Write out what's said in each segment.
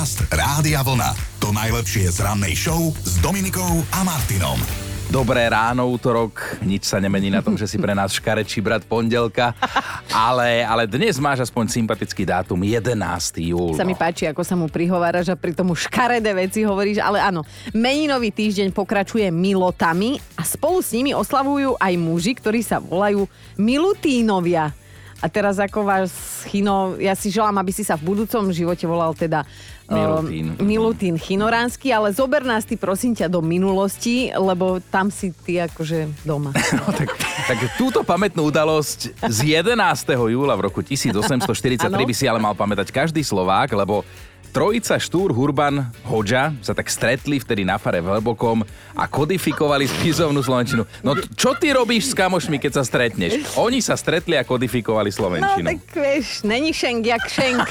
Podcast Rádia Vlna. To najlepšie z rannej show s Dominikou a Martinom. Dobré ráno, útorok, nič sa nemení na tom, že si pre nás škarečí brat pondelka, ale, ale dnes máš aspoň sympatický dátum, 11. júl. Sa mi páči, ako sa mu prihováraš a pri tomu škaredé veci hovoríš, ale áno, meninový týždeň pokračuje milotami a spolu s nimi oslavujú aj muži, ktorí sa volajú milutínovia. A teraz ako vás Chino, ja si želám, aby si sa v budúcom živote volal teda Milutín. Um, Milutín Chinoránsky, ale zober nás ty prosím ťa do minulosti, lebo tam si ty akože doma. No, tak, tak túto pamätnú udalosť z 11. júla v roku 1843 by si ale mal pamätať každý Slovák, lebo Trojica Štúr, Hurban, Hoďa sa tak stretli vtedy na fare v Hlbokom a kodifikovali spisovnú slovenčinu. No čo ty robíš s kamošmi, keď sa stretneš? Oni sa stretli a kodifikovali No slovenčinu. tak vieš, není šenk jak šenk.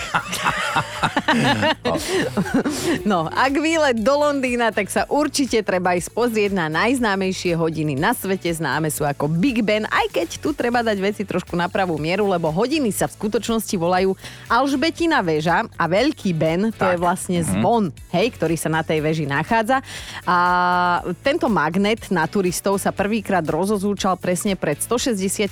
no, ak výlet do Londýna, tak sa určite treba ísť pozrieť na najznámejšie hodiny na svete. Známe sú ako Big Ben, aj keď tu treba dať veci trošku na pravú mieru, lebo hodiny sa v skutočnosti volajú Alžbetina väža a Veľký Ben, to Tak. je vlastne zvon, hej, ktorý sa na tej veži nachádza. A tento magnet na turistov sa prvýkrát rozozúčal presne pred 164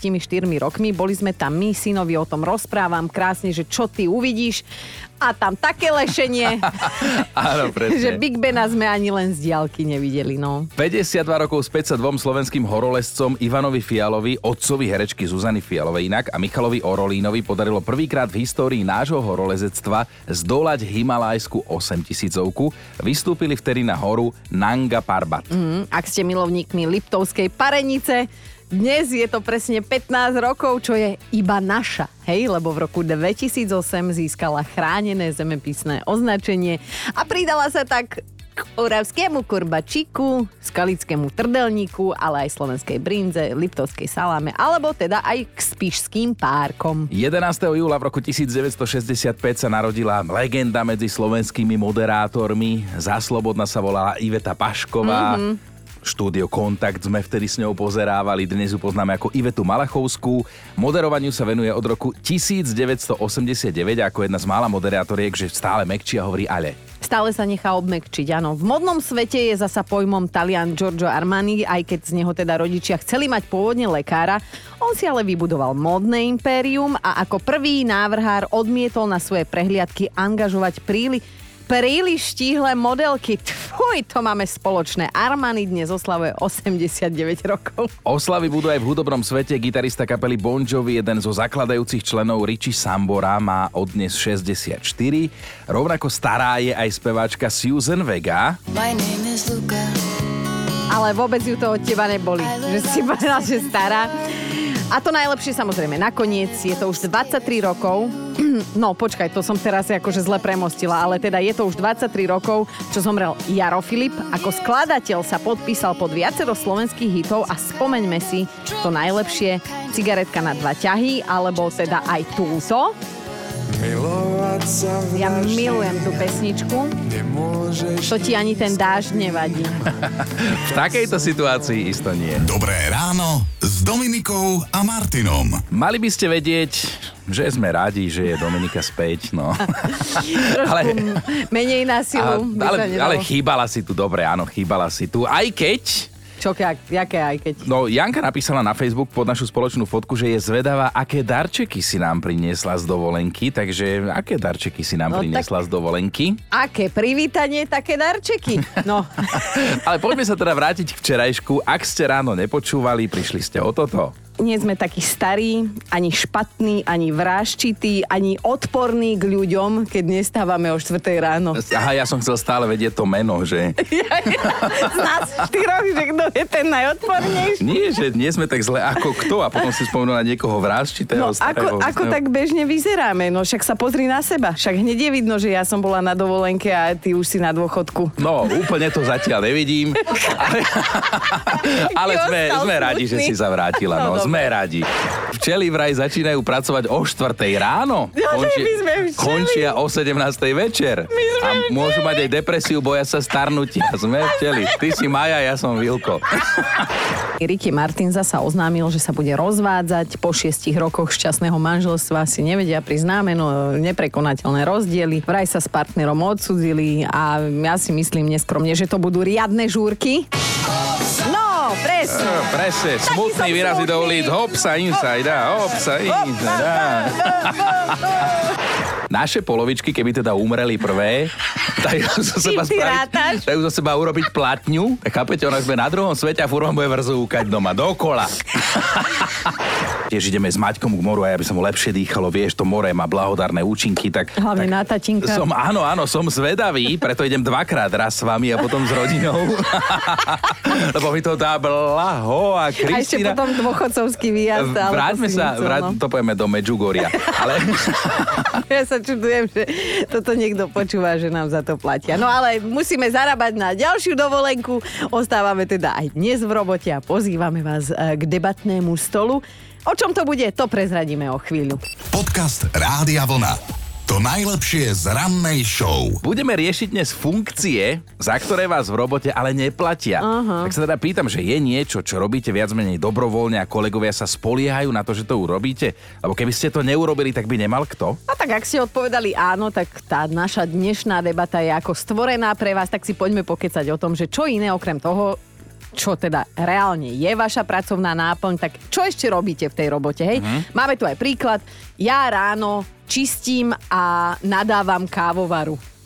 rokmi. Boli sme tam my, synovi, o tom rozprávam krásne, že čo ty uvidíš. A tam také lešenie, Áno, že presne. Big Bena sme ani len z diálky nevideli. No. 52 rokov späť sa dvom slovenským horolescom Ivanovi Fialovi, otcovi herečky Zuzany Fialovej inak a Michalovi Orolínovi podarilo prvýkrát v histórii nášho horolezectva zdolať Himalajskú 8000 Vystúpili vtedy na horu Nanga Parbat. Mm, ak ste milovníkmi Liptovskej parenice, dnes je to presne 15 rokov, čo je iba naša. Hej, lebo v roku 2008 získala chránené zemepisné označenie a pridala sa tak k oravskému kurbačiku, skalickému trdelníku, ale aj slovenskej brinze, liptovskej saláme, alebo teda aj k spišským párkom. 11. júla v roku 1965 sa narodila legenda medzi slovenskými moderátormi. Záslobodná sa volala Iveta Pašková. Mm-hmm. Štúdio Kontakt sme vtedy s ňou pozerávali, dnes ju poznáme ako Ivetu Malachovskú. Moderovaniu sa venuje od roku 1989 ako jedna z mála moderátoriek, že stále mekčí a hovorí ale. Stále sa nechá obmekčiť, áno. V modnom svete je zasa pojmom Talian Giorgio Armani, aj keď z neho teda rodičia chceli mať pôvodne lekára. On si ale vybudoval modné impérium a ako prvý návrhár odmietol na svoje prehliadky angažovať príli príliš štíhle modelky. Fuj, to máme spoločné. Armani dnes oslavuje 89 rokov. Oslavy budú aj v hudobnom svete. Gitarista kapely Bon Jovi, jeden zo zakladajúcich členov Richie Sambora, má od dnes 64. Rovnako stará je aj speváčka Susan Vega. My name is Luca. Ale vôbec ju to od teba neboli, že si povedal, že stará. A to najlepšie samozrejme, nakoniec je to už 23 rokov. No počkaj, to som teraz akože zle premostila, ale teda je to už 23 rokov, čo zomrel Jaro Filip. Ako skladateľ sa podpísal pod viacero slovenských hitov a spomeňme si to najlepšie, cigaretka na dva ťahy, alebo teda aj túto. Ja milujem tú pesničku. To ti ani ten dážď nevadí. V takejto situácii isto nie. Dobré ráno s Dominikou a Martinom. Mali by ste vedieť, že sme radi, že je Dominika späť, no. Trošku menej A, násilu by sa ale, nedalo. ale chýbala si tu, dobre, áno, chýbala si tu. Aj keď Čo, jak, jaké aj keď? No, Janka napísala na Facebook pod našu spoločnú fotku, že je zvedavá, aké darčeky si nám priniesla z dovolenky, takže aké darčeky si nám No, priniesla z dovolenky. Aké privítanie, také darčeky. No, Ale poďme sa teda vrátiť k včerajšku. Ak ste ráno nepočúvali, prišli ste o toto. Nie sme takí starí, ani špatní, ani vráščití, ani odporní k ľuďom, keď nestávame o 4 ráno. Aha, ja som chcel stále vedieť to meno, že... Z nás štyroch, že kto je ten najodpornejší. Nie, že nie sme tak zle ako kto a potom si spomenul na niekoho vrázčitého, No starého. ako, ako tak bežne vyzeráme, no však sa pozri na seba. Však hneď je vidno, že ja som bola na dovolenke a ty už si na dôchodku. No, úplne to zatiaľ nevidím. Ale, ale sme, sme radi, že si sa vrátila. No, No, Sme radi. Včely vraj začínajú pracovať o 4 ráno. Že my sme včely. končia o 17 večer. My sme a môžu mať aj depresiu, boja sa starnutia. Sme včely. Ty si Maja, ja som Vilko. Ricky Martin zasa oznámil, že sa bude rozvádzať. Po šiestich rokoch šťastného manželstva si nevedia priznáme, no neprekonateľné rozdiely. Vraj sa s partnerom odsudzili a ja si myslím neskromne, že to budú riadne žúrky. Presne. Eh, Presne, smutný výrazy do ulic. Hop sa inside, hop sa inside. Naše polovičky, keby teda umreli prvé, dajú zo seba spraviť, dajú zo seba urobiť platňu. Tak chápete, ona sme na druhom svete a furt bude vrzúkať doma, dokola. Tiež ideme s Maťkom k moru a ja by som mu lepšie dýchalo. Vieš, to more má blahodárne účinky, tak... Hlavne tak na tatinka. Som, áno, áno, som zvedavý, preto idem dvakrát raz s vami a potom s rodinou. Lebo mi to dá blaho a A ešte potom dôchodcovský výjazd. Vráťme sa, vrát, no. to pojeme do Medžugoria. Ale Ja sa čudujem, že toto niekto počúva, že nám za to platia. No ale musíme zarábať na ďalšiu dovolenku. Ostávame teda aj dnes v robote a pozývame vás eh, k debatnému stolu. O čom to bude, to prezradíme o chvíľu. Podcast Rádia Vlna. To najlepšie z rannej show. budeme riešiť dnes funkcie, za ktoré vás v robote ale neplatia. Uh-huh. Tak sa teda pýtam, že je niečo, čo robíte viac menej dobrovoľne a kolegovia sa spoliehajú na to, že to urobíte? Lebo keby ste to neurobili, tak by nemal kto? A tak ak ste odpovedali áno, tak tá naša dnešná debata je ako stvorená pre vás, tak si poďme pokecať o tom, že čo iné okrem toho, čo teda reálne je vaša pracovná náplň, tak čo ešte robíte v tej robote, hej? Máme tu aj príklad. Ja ráno čistím a nadávam kávovaru.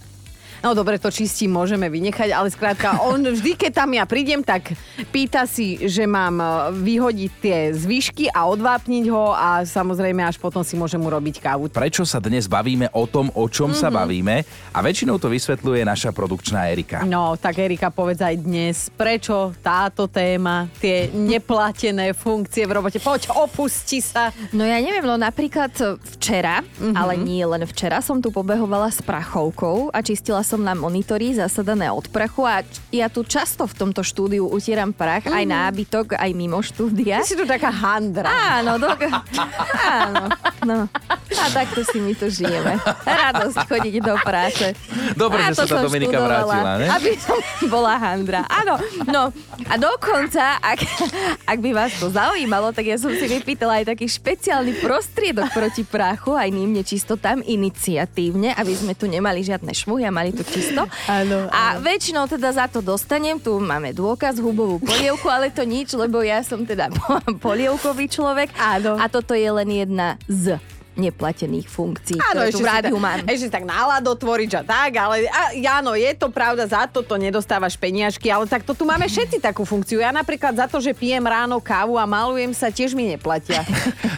No dobre, to čistím môžeme vynechať, ale skrátka, on vždy, keď tam ja prídem, tak pýta si, že mám e, vyhodiť tie zvyšky a odvápniť ho a samozrejme až potom si môžem urobiť kávu. Prečo sa dnes bavíme o tom, o čom mm-hmm. sa bavíme? A väčšinou to vysvetľuje naša produkčná Erika. No, tak Erika, povedz aj dnes, prečo táto téma, tie neplatené funkcie v robote. Poď, opusti sa. No ja neviem, no napríklad včera, mm-hmm. ale nie len včera, som tu pobehovala s prachovkou a čistila som na monitory zasadané od prachu a ja tu často v tomto štúdiu utieram prach, mm-hmm. aj nábytok, aj mimo štúdia. Ty si tu taká handra. Áno, do... áno, no. A takto si my tu žijeme. Radosť chodiť do práce. Dobre, A že sa tá Dominika študovala, vrátila, ne? Aby som bola handra. Áno, no a dokonca, ak, ak by vás to zaujímalo, tak ja som si vypýtala aj taký špeciálny prostriedok proti prachu, aj ním nečistotám, iniciatívne, aby sme tu nemali žiadne šmuhy a mali tu čisto. Áno, A väčšinou teda za to dostanem, tu máme dôkaz, hubovú polievku, ale to nič, lebo ja som teda polievkový človek. Áno. A toto je len jedna z neplatených funkcií, Áno, ktoré tu v si, rádiu tak, mám. ešte tak náladotvorič a tak, ale a, áno, je to pravda, za toto nedostávaš peniažky, ale tak to tu máme všetci takú funkciu. Ja napríklad za to, že pijem ráno kávu a malujem sa, tiež mi neplatia.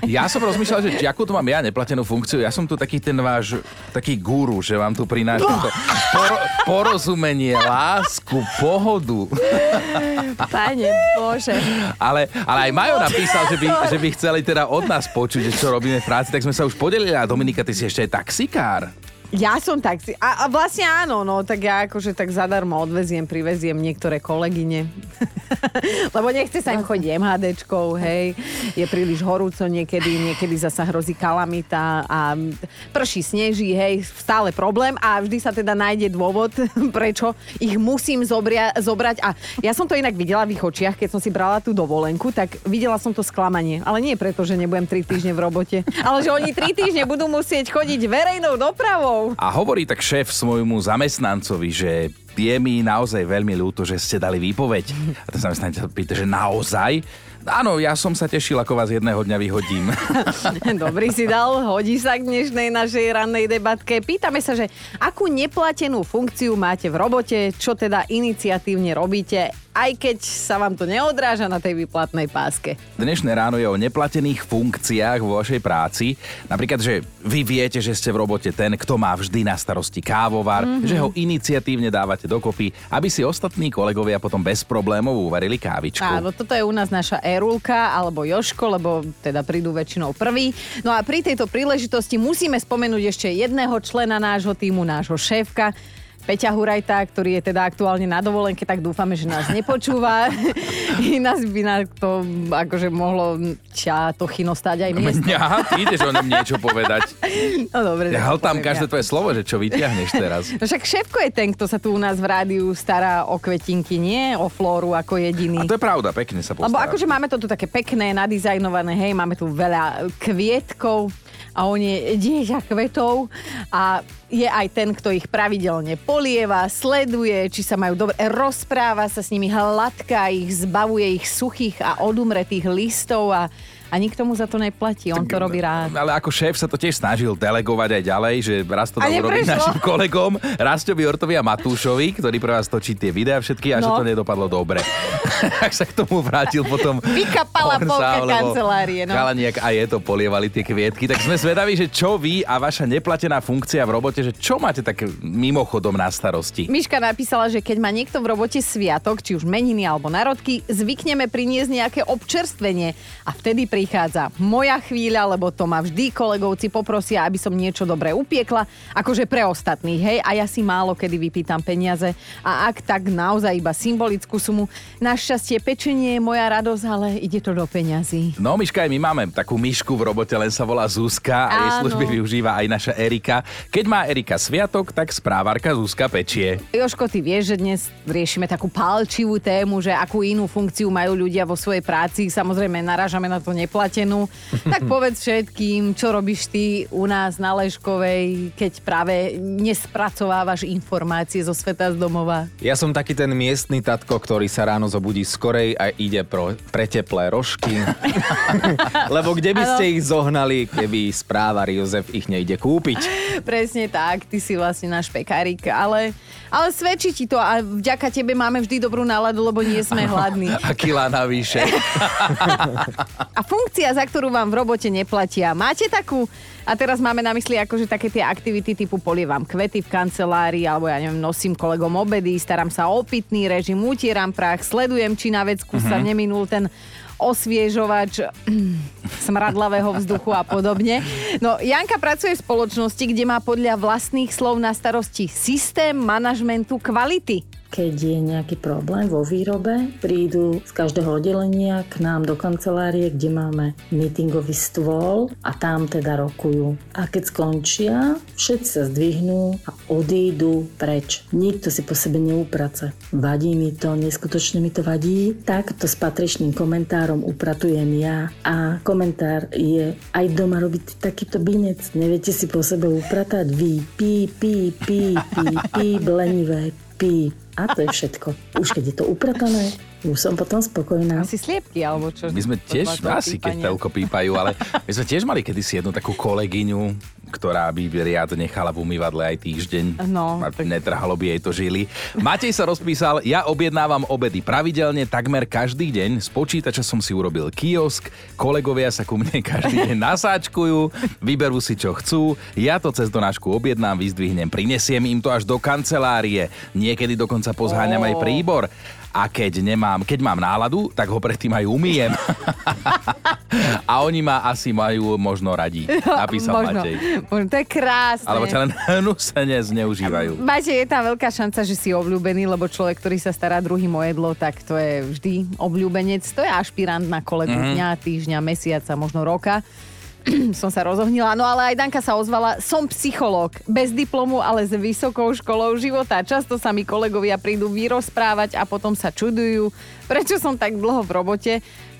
Ja som rozmýšľal, že či akú tu mám ja neplatenú funkciu. Ja som tu taký ten váš, taký guru, že vám tu prinášam to poro- porozumenie, lásku, pohodu. Pane Bože. Ale, ale aj Majo napísal, že by, že by chceli teda od nás počuť, že čo robíme v práci, tak sme sa už podelili. A Dominika, ty si ešte aj taxikár. Ja som taxi. A, a vlastne áno, no, tak ja akože tak zadarmo odveziem, priveziem niektoré kolegyne. Lebo nechce sa im chodiť MHDčkou, hej. Je príliš horúco niekedy, niekedy zasa hrozí kalamita a prší, sneží, hej, stále problém a vždy sa teda nájde dôvod, prečo ich musím zobria, zobrať. A ja som to inak videla v ich očiach, keď som si brala tú dovolenku, tak videla som to sklamanie. Ale nie preto, že nebudem 3 týždne v robote, ale že oni 3 týždne budú musieť chodiť verejnou dopravou. A hovorí tak šéf svojmu zamestnancovi, že je mi naozaj veľmi ľúto, že ste dali výpoveď. A ten zamestnanec sa pýta, že naozaj? Áno, ja som sa tešil, ako vás jedného dňa vyhodím. Dobrý si dal, hodí sa k dnešnej našej rannej debatke. Pýtame sa, že akú neplatenú funkciu máte v robote, čo teda iniciatívne robíte, aj keď sa vám to neodráža na tej výplatnej páske. Dnešné ráno je o neplatených funkciách vo vašej práci. Napríklad, že vy viete, že ste v robote ten, kto má vždy na starosti kávovar, mm-hmm. že ho iniciatívne dávate dokopy, aby si ostatní kolegovia potom bez problémov uvarili kávičku. Áno, toto je u nás naša Erulka alebo Joško, lebo teda prídu väčšinou prvý. No a pri tejto príležitosti musíme spomenúť ešte jedného člena nášho týmu, nášho šéfka. Peťa Hurajta, ktorý je teda aktuálne na dovolenke, tak dúfame, že nás nepočúva. Ináč by na to akože mohlo ťa to chino stať aj miesto. Ja, ty ideš o ňom niečo povedať. No dobre. Ja tam každé tvoje slovo, že čo vyťahneš teraz. No však šéfko je ten, kto sa tu u nás v rádiu stará o kvetinky, nie o flóru ako jediný. A to je pravda, pekne sa Lebo postará. akože máme to tu také pekné, nadizajnované, hej, máme tu veľa kvietkov a on je dieťa kvetov a je aj ten, kto ich pravidelne polieva, sleduje, či sa majú dobre, rozpráva sa s nimi, hladká ich, zbavuje ich suchých a odumretých listov a, a nikto mu za to neplatí, on to robí rád. Ale ako šéf sa to tiež snažil delegovať aj ďalej, že raz to A dal urobiť našim kolegom Rastovi Ortovi a Matúšovi, ktorý pre vás točí tie videá všetky a že No. to nedopadlo dobre. Ak sa k tomu vrátil potom... Vykapala polka kancelárie, no. Chalaniak aj je to polievali tie kvietky. Tak sme zvedaví, že čo vy a vaša neplatená funkcia v robote, že čo máte tak mimochodom na starosti? Miška napísala, že keď má niekto v robote sviatok, či už meniny alebo narodky, zvykneme priniesť nejaké občerstvenie a vtedy prichádza moja chvíľa, lebo to ma vždy kolegovci poprosia, aby som niečo dobré upiekla, akože pre ostatných, hej, a ja si málo kedy vypýtam peniaze a ak tak naozaj iba symbolickú sumu. Našťastie pečenie je moja radosť, ale ide to do peňazí. No, Miška, aj my máme takú myšku v robote, len sa volá Zuzka a jej Áno. služby využíva aj naša Erika. Keď má Erika sviatok, tak správarka Zuzka pečie. Joško, ty vieš, že dnes riešime takú palčivú tému, že akú inú funkciu majú ľudia vo svojej práci. Samozrejme, narážame na to neplatenú. Tak povedz všetkým, čo robíš ty u nás na Leškovej, keď práve nespracovávaš informácie zo sveta z domova. Ja som taký ten miestny tatko, ktorý sa ráno zobudí skorej a ide pro, pre teplé rožky. Lebo kde by ste ich zohnali, keby správar Jozef ich nejde kúpiť? Presne tak, ty si vlastne náš pekárik, ale, ale svedčí ti to a vďaka tebe máme vždy dobrú náladu, lebo nie sme hladní. A kila navyše. A funkcia, za ktorú vám v robote neplatia, máte takú? A teraz máme na mysli akože také tie aktivity typu polievam kvety v kancelárii, alebo ja neviem, nosím kolegom obedy, starám sa o pitný režim, utieram prach, sledujem, či na vecku sa neminul ten osviežovač smradlavého vzduchu a podobne. No, Janka pracuje v spoločnosti, kde má podľa vlastných slov na starosti systém manažmentu kvality. Keď je nejaký problém vo výrobe, prídu z každého oddelenia k nám do kancelárie, kde máme meetingový stôl a tam teda rokujú. A keď skončia, všetci sa zdvihnú a odídu preč. Nikto si po sebe neuprace. Vadí mi to, neskutočne mi to vadí. Takto s patričným komentárom upratujem ja a komentár je aj doma robiť takýto binec. Neviete si po sebe upratať vy. Pí, pí, pí, pí, pí, blenivé, pí. A to je všetko. Už keď je to upratané, už som potom spokojná. Asi sliepky, alebo čo? My sme tiež, asi keď pípanie. telko pípajú, ale my sme tiež mali kedysi jednu takú kolegyňu, ktorá by riad nechala v umývadle aj týždeň. No, tak- netrhalo by jej to žili. Matej sa rozpísal, ja objednávam obedy pravidelne, takmer každý deň. Z počítača som si urobil kiosk, kolegovia sa ku mne každý deň nasáčkujú, vyberú si čo chcú, ja to cez donášku objednám, vyzdvihnem, prinesiem im to až do kancelárie. Niekedy dokonca pozháňam aj príbor. A keď nemám, keď mám náladu, tak ho predtým aj umýjem. A oni ma asi majú možno radí, napísal možno, Matej. možno, to je krásne. Alebo ťa len hnusene zneužívajú. Máte, je tam veľká šanca, že si obľúbený, lebo človek, ktorý sa stará druhým o jedlo, tak to je vždy obľúbenec. To je ašpirant na kolegu mm-hmm. dňa, týždňa, mesiaca, možno roka. som sa rozohnila. No ale aj Danka sa ozvala, som psychológ, bez diplomu, ale s vysokou školou života. Často sa mi kolegovia prídu vyrozprávať a potom sa čudujú, prečo som tak dlho v robote.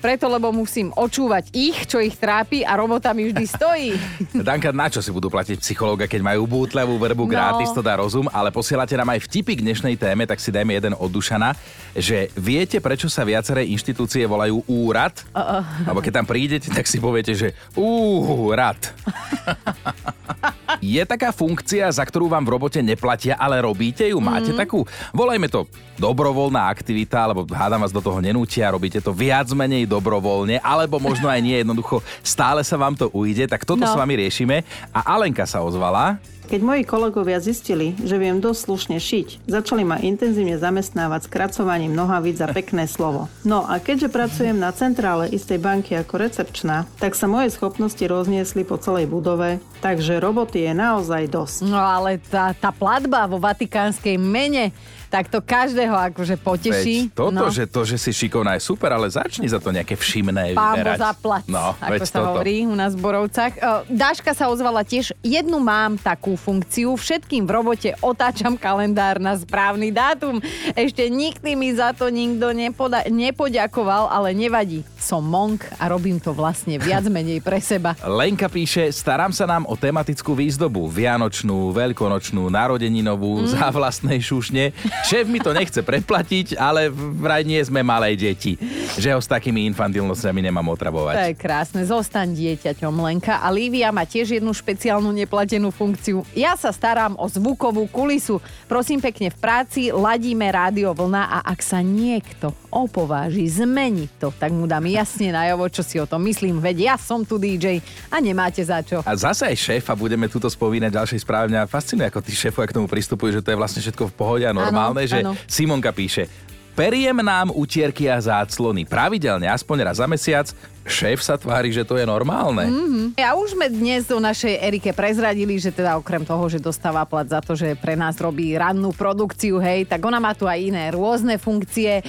Preto, lebo musím očúvať ich, čo ich trápi a robota mi vždy stojí. Danka, na čo si budú platiť psychológa, keď majú bútľavú verbu No. gratis, to dá rozum, ale posielate nám aj vtipy k dnešnej téme, tak si dajme jeden od Dušana, že viete, prečo sa viaceré inštitúcie volajú úrad? Uh-uh. Alebo keď tam prídete, tak si poviete, že úrad. Je taká funkcia, za ktorú vám v robote neplatia, ale robíte ju? Máte Mhm. takú? Volajme to dobrovoľná aktivita, alebo hádam vás do toho nenútia, robíte to viac menej dobrovoľne, alebo možno aj nie jednoducho, stále sa vám to ujde, tak toto No. s vami riešime. A Alenka sa ozvala, Keď moji kolegovia zistili, že viem dosť slušne šiť, začali ma intenzívne zamestnávať skracovaním nohavíc za pekné slovo. No a keďže pracujem na centrále istej banky ako recepčná, tak sa moje schopnosti rozniesli po celej budove, takže roboty je naozaj dosť. No ale tá, tá platba vo vatikánskej mene, tak to každého akože poteší. Veď toto, no. že to, že si šikovná je super, ale začni za to nejaké všimné Pán vyberať. zaplať, No, ako sa toto. hovorí u nás v Borovcach. E, Dáška sa ozvala tiež, jednu mám takú funkciu, všetkým v robote otáčam kalendár na správny dátum. Ešte nikdy mi za to nikto nepoda- nepoďakoval, ale nevadí. Som monk a robím to vlastne viac menej pre seba. Lenka píše, starám sa nám o tematickú výzdobu. Vianočnú, veľkonočnú, narodeninovú, Mm. za vlastnej šušne. Šéf mi to nechce preplatiť, ale vraj nie sme malé deti. Že ho s takými infantilnosťami nemám To otravovať. je krásne, zostaň dieťaťom Lenka. A Lívia má tiež jednu špeciálnu neplatenú funkciu. Ja sa starám o zvukovú kulisu. Prosím pekne, v práci ladíme rádio vlna a ak sa niekto opováži zmeniť to, tak mu dám jasne najavo, čo si o tom myslím. Veď ja som tu DJ a nemáte za čo. A zase aj šéfa budeme túto spomínať v ďalšej správe. Mňa fascinuje, ako tí šéfovia k tomu pristupujú, že to je vlastne všetko v pohode a normálne, že áno. Simonka píše, Periem nám utierky a záclony pravidelne, aspoň raz za mesiac. Šéf sa tvári, že to je normálne. Mhm. A už sme dnes o našej Erike prezradili, že teda okrem toho, že dostáva plat za to, že pre nás robí rannú produkciu, hej, tak ona má tu aj iné rôzne funkcie,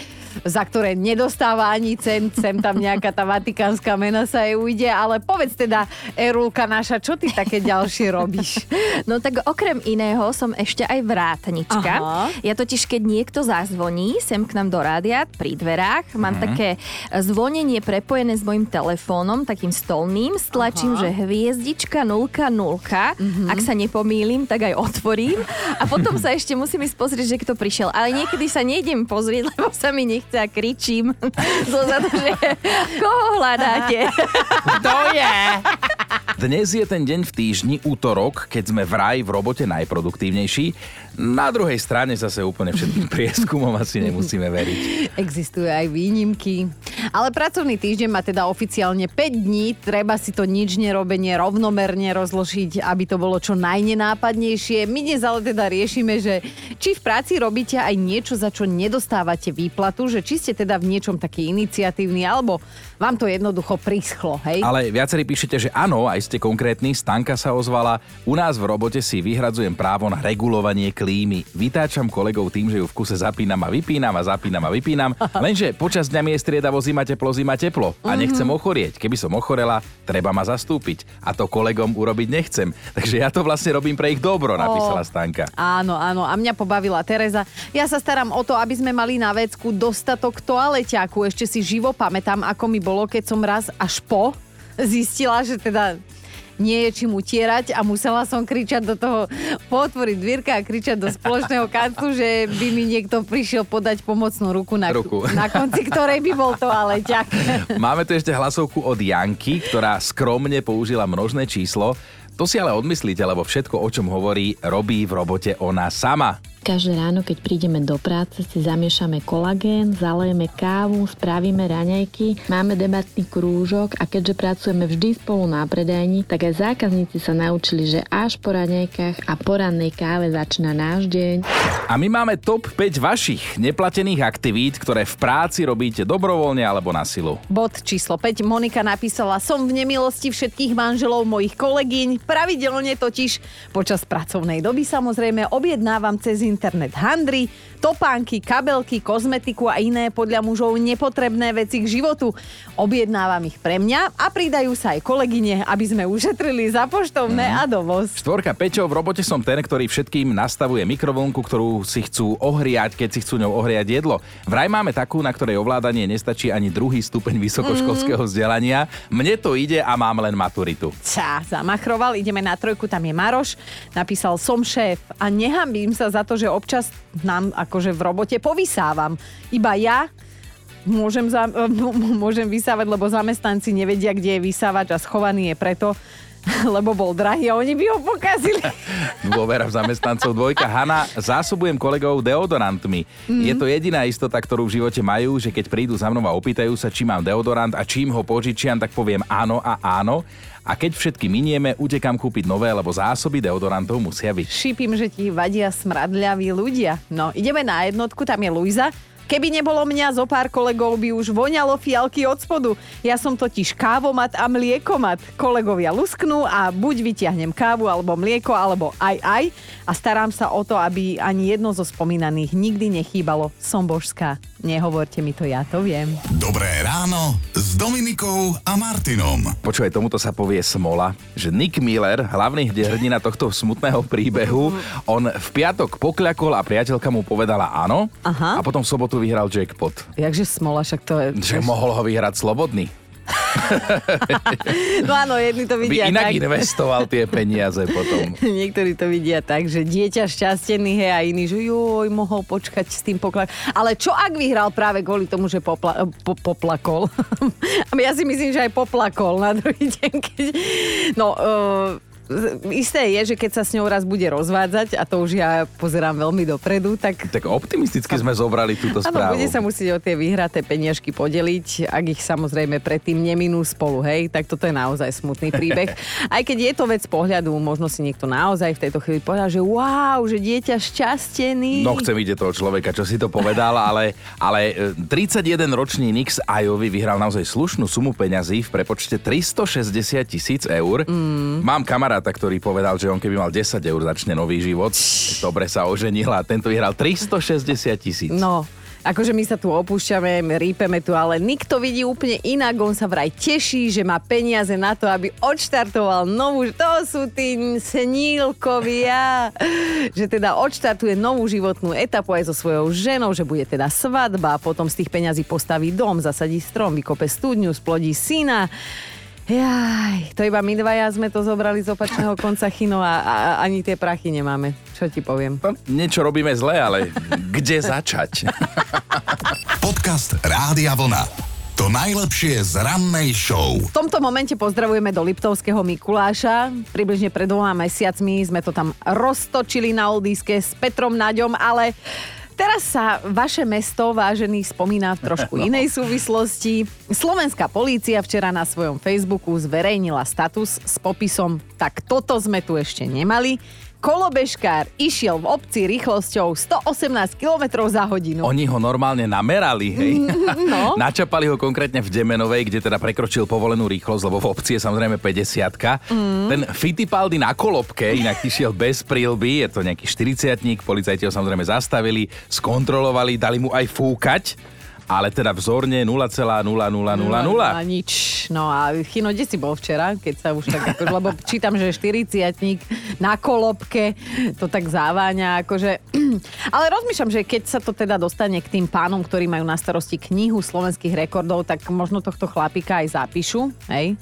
za ktoré nedostáva ani cent, sem tam nejaká tá vatikánska mena sa jej ujde, ale povedz teda, Erulka naša, čo ty také ďalšie robíš? No tak okrem iného som ešte aj vrátnička. Aha. Ja totiž, keď niekto zazvoní sem k nám do rádia pri dverách, mám také zvonenie prepojené s mojim telefónom, takým stolným, stlačím, že hviezdička 00, ak sa nepomýlim, tak aj otvorím a potom sa ešte musím ísť pozrieť, že kto prišiel. Ale niekedy sa nejdem pozrieť, lebo sa mi nechce a kričím zozadu, že koho hľadáte? To je! Dnes je ten deň v týždni, útorok, keď sme vraj v robote najproduktívnejší. Na druhej strane zase úplne všetkým prieskumom asi nemusíme veriť. Existujú aj výnimky. Ale pracovný týždeň má teda oficiálne 5 dní. Treba si to nič nerobenie rovnomerne rozložiť, aby to bolo čo najnenápadnejšie. My dnes ale teda riešime, že či v práci robíte aj niečo, za čo nedostávate výplatu, že či ste teda v niečom taký iniciatívny, alebo vám to jednoducho prischlo, hej? Ale viacerí píšete, že áno, aj ste konkrétni. Stanka sa ozvala. U nás v robote si vyhradzujem právo na regulovanie klímy. Vytáčam kolegov tým, že ju v kuse zapínam a vypínam a zapínam a vypínam. Lenže počas dňa mi je striedavo zima teplo, zima teplo. A nechcem ochorieť. Keby som ochorela, treba ma zastúpiť. A to kolegom urobiť nechcem. Takže ja to vlastne robím pre ich dobro, napísala Stanka. Áno, áno. A mňa pobavila Tereza. Ja sa starám o to, aby sme mali na vecku dostatok toaleťáku. Ešte si živo pamätám, ako mi bolo, keď som raz až po zistila, že teda nie je čím utierať a musela som kričať do toho, potvoriť dvierka a kričať do spoločného kancu, že by mi niekto prišiel podať pomocnú ruku na, Ruku. na konci ktorej by bol toaleťak. Máme tu ešte hlasovku od Janky, ktorá skromne použila množné číslo. To si ale odmyslíte, lebo všetko, o čom hovorí, robí v robote ona sama. Každé ráno, keď prídeme do práce, si zamiešame kolagén, zalejeme kávu, spravíme raňajky, máme debatný krúžok a keďže pracujeme vždy spolu na predajni, tak aj zákazníci sa naučili, že až po raňajkách a po rannej káve začína náš deň. A my máme top 5 vašich neplatených aktivít, ktoré v práci robíte dobrovoľne alebo na silu. Bod číslo 5. Monika napísala, som v nemilosti všetkých manželov mojich kolegyň. Pravidelne totiž počas pracovnej doby samozrejme objednávam cez internet handry, topánky, kabelky, kozmetiku a iné podľa mužov nepotrebné veci k životu. Objednávam ich pre mňa a pridajú sa aj kolegyne, aby sme ušetrili za poštovné a dovoz. Štvorka Peťo, v robote som ten, ktorý všetkým nastavuje mikrovlnku, ktorú si chcú ohriať, keď si chcú ňou ohriať jedlo. Vraj máme takú, na ktorej ovládanie nestačí ani druhý stupeň vysokoškolského vzdelania. Mne to ide a mám len maturitu. Čá, zamachroval, ideme na trojku, tam je Maroš. Napísal, som šéf a nehambím sa za to, že občas nám akože v robote povysávam. Iba ja môžem, za, môžem vysávať, lebo zamestnanci nevedia, kde je vysávač a schovaný je preto, lebo bol drahý a oni by ho pokazili. Dôvera v zamestnancov dvojka. Hanna, zásobujem kolegov deodorantmi. Mm. Je to jediná istota, ktorú v živote majú, že keď prídu za mnou a opýtajú sa, či mám deodorant a čím ho požičiam, tak poviem áno a áno. A keď všetky minieme, utekám kúpiť nové, lebo zásoby deodorantov musia byť. Šípim, že ti vadia smradľaví ľudia. No, ideme na jednotku, tam je Luisa. Keby nebolo mňa, zo pár kolegov by už voňalo fialky od spodu. Ja som totiž kávomat a mliekomat. Kolegovia lusknú a buď vyťahnem kávu alebo mlieko, alebo aj aj. A starám sa o to, aby ani jedno zo spomínaných nikdy nechýbalo. Som božská. Nehovorte mi to, ja to viem. Dobré ráno s Dominikou a Martinom. Počúvaj, tomuto sa povie smola, že Nick Miller, hlavný hrdina tohto smutného príbehu, on v piatok pokľakol a priateľka mu povedala áno Aha. a potom v sobotu vyhral jackpot. Jakže smola, však to je... Že mohol ho vyhrať slobodný. No áno, jedni to By vidia inak tak. investoval tie peniaze potom. Niektorí to vidia tak, že dieťa šťastený, hej, a iní, že joj, mohol počkať s tým poklak. Ale čo ak vyhral práve kvôli tomu, že popla, po, poplakol? ja si myslím, že aj poplakol na druhý deň, keď... No, uh, isté je, že keď sa s ňou raz bude rozvádzať, a to už ja pozerám veľmi dopredu, tak Tak optimisticky sme zobrali túto Áno, správu. bude sa musieť o tie vyhraté peniažky podeliť, ak ich samozrejme predtým neminú spolu, hej, tak toto je naozaj smutný príbeh. Aj keď je to vec pohľadu, možno si niekto naozaj v tejto chvíli povedal, že wow, že dieťa šťastený. No chcem vidieť toho človeka, čo si to povedal, ale, ale e, 31-ročný Nix Ajovi vyhral naozaj slušnú sumu peňazí v prepočte 360 tisíc eur. Mm. Mám kamaráta, ktorý povedal, že on keby mal 10 eur, začne nový život. Dobre sa oženil a tento vyhral 360 tisíc. No, akože my sa tu opúšťame, rípeme tu, ale nikto vidí úplne inak. On sa vraj teší, že má peniaze na to, aby odštartoval novú... To sú tí snílkovia. Že teda odštartuje novú životnú etapu aj so svojou ženou, že bude teda svadba, potom z tých peňazí postaví dom, zasadí strom, vykope studňu, splodí syna. Jaj, to iba my dvaja sme to zobrali z opačného konca chino a, a ani tie prachy nemáme. Čo ti poviem? No, niečo robíme zle, ale kde začať? Podcast Rádia Vlna. To najlepšie z rannej show. V tomto momente pozdravujeme do Liptovského Mikuláša. Približne pred dvoma mesiacmi sme to tam roztočili na Oldíske s Petrom Naďom, ale Teraz sa vaše mesto, vážený, spomína v trošku inej súvislosti. Slovenská polícia včera na svojom Facebooku zverejnila status s popisom Tak toto sme tu ešte nemali. Kolobežkár išiel v obci rýchlosťou 118 km za hodinu. Oni ho normálne namerali, hej? No. Načapali ho konkrétne v Demenovej, kde teda prekročil povolenú rýchlosť, lebo v obci je samozrejme 50 mm. Ten Fittipaldi na kolobke inak išiel bez prílby, je to nejaký 40 policajti ho samozrejme zastavili, skontrolovali, dali mu aj fúkať, ale teda vzorne 0,0000. A nič. No a Chino, kde si bol včera, keď sa už tak, akože, lebo čítam, že 40 na kolobke, to tak záváňa, akože... Ale rozmýšľam, že keď sa to teda dostane k tým pánom, ktorí majú na starosti knihu slovenských rekordov, tak možno tohto chlapika aj zapíšu, hej?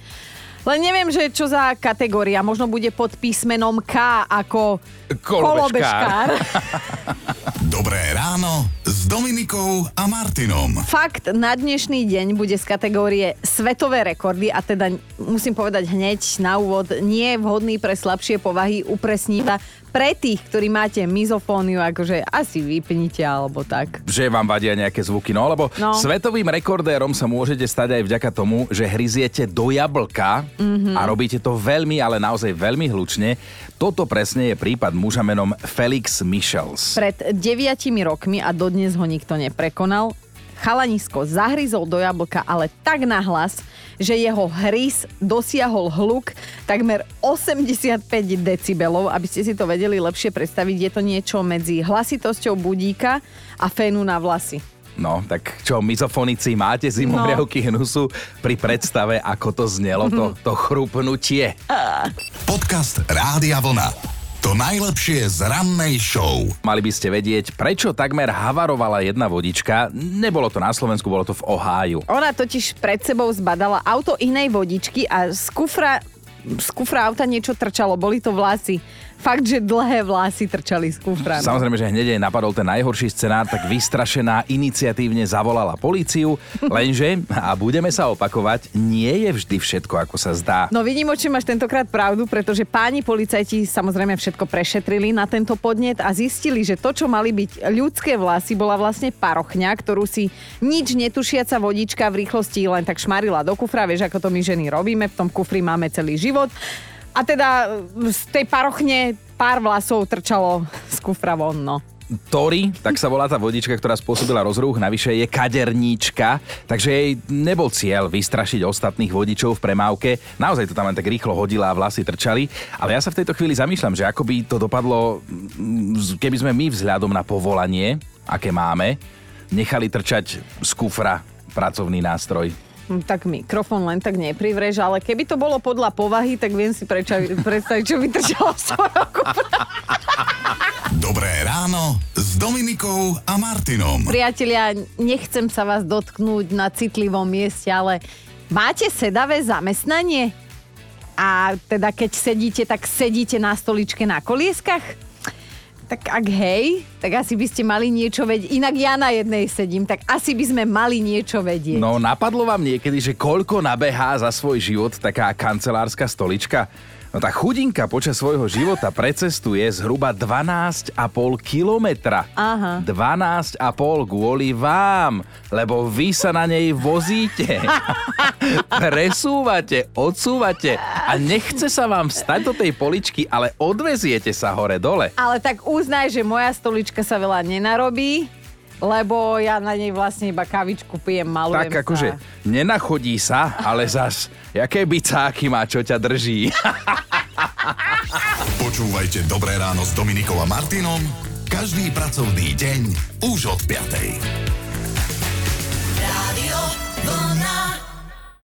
Len neviem, že čo za kategória. Možno bude pod písmenom K ako Kolobežkár. Dobré ráno s Dominikou a Martinom. Fakt na dnešný deň bude z kategórie svetové rekordy a teda musím povedať hneď na úvod, nie je vhodný pre slabšie povahy, upresníva pre tých, ktorí máte mizofóniu, akože asi vypnite alebo tak. že vám vadia nejaké zvuky. No lebo no. svetovým rekordérom sa môžete stať aj vďaka tomu, že hryziete do jablka mm-hmm. a robíte to veľmi, ale naozaj veľmi hlučne. Toto presne je prípad muža menom Felix Michels. Pred deviatimi rokmi a dodnes ho nikto neprekonal, chalanisko zahryzol do jablka, ale tak nahlas, že jeho hryz dosiahol hluk takmer 85 decibelov. Aby ste si to vedeli lepšie predstaviť, je to niečo medzi hlasitosťou budíka a fénu na vlasy. No, tak čo, mizofonici, máte zimomriavky no. hnusu pri predstave, ako to znelo, to, to chrupnutie. Podcast Rádia Vlna. To najlepšie z rannej show. Mali by ste vedieť, prečo takmer havarovala jedna vodička. Nebolo to na Slovensku, bolo to v Oháju. Ona totiž pred sebou zbadala auto inej vodičky a z kufra z kufra auta niečo trčalo, boli to vlasy. Fakt, že dlhé vlasy trčali z kufra. no. Samozrejme, že hneď jej napadol ten najhorší scenár, tak vystrašená iniciatívne zavolala políciu, lenže, a budeme sa opakovať, nie je vždy všetko, ako sa zdá. No vidím, či máš tentokrát pravdu, pretože páni policajti samozrejme všetko prešetrili na tento podnet a zistili, že to, čo mali byť ľudské vlasy, bola vlastne parochňa, ktorú si nič netušiaca vodička v rýchlosti len tak šmarila do kufra. Vieš, ako to my ženy robíme, v tom kufri máme celý život. A teda z tej parochne pár vlasov trčalo z kufra von, no. Tori, tak sa volá tá vodička, ktorá spôsobila rozruch, navyše je kaderníčka, takže jej nebol cieľ vystrašiť ostatných vodičov v premávke. Naozaj to tam len tak rýchlo hodila a vlasy trčali. Ale ja sa v tejto chvíli zamýšľam, že ako by to dopadlo, mm, keby sme my vzhľadom na povolanie, aké máme, nechali trčať z kufra pracovný nástroj. Hm, Tak mikrofón len tak neprivreš, ale keby to bolo podľa povahy, tak viem si preča, predstaviť, čo z svojho kufra. Dobré ráno s Dominikou a Martinom. Priatelia, nechcem sa vás dotknúť na citlivom mieste, ale máte sedavé zamestnanie? A teda keď sedíte, tak sedíte na stoličke na kolieskach? Tak ak hej, tak asi by ste mali niečo vedieť. Inak ja na jednej sedím, tak asi by sme mali niečo vedieť. No napadlo vám niekedy, že koľko nabehá za svoj život taká kancelárska stolička? No tá chudinka počas svojho života precestuje zhruba 12,5 kilometra. Aha. 12,5 kvôli vám, lebo vy sa na nej vozíte. Presúvate, odsúvate a nechce sa vám vstať do tej poličky, ale odveziete sa hore-dole. Ale tak uznaj, že moja stolička sa veľa nenarobí, lebo ja na nej vlastne iba kavičku pijem, malujem Tak akože, sa. nenachodí sa, ale zas, jaké bicáky má, čo ťa drží. Počúvajte Dobré ráno s Dominikom a Martinom každý pracovný deň už od 5. Radio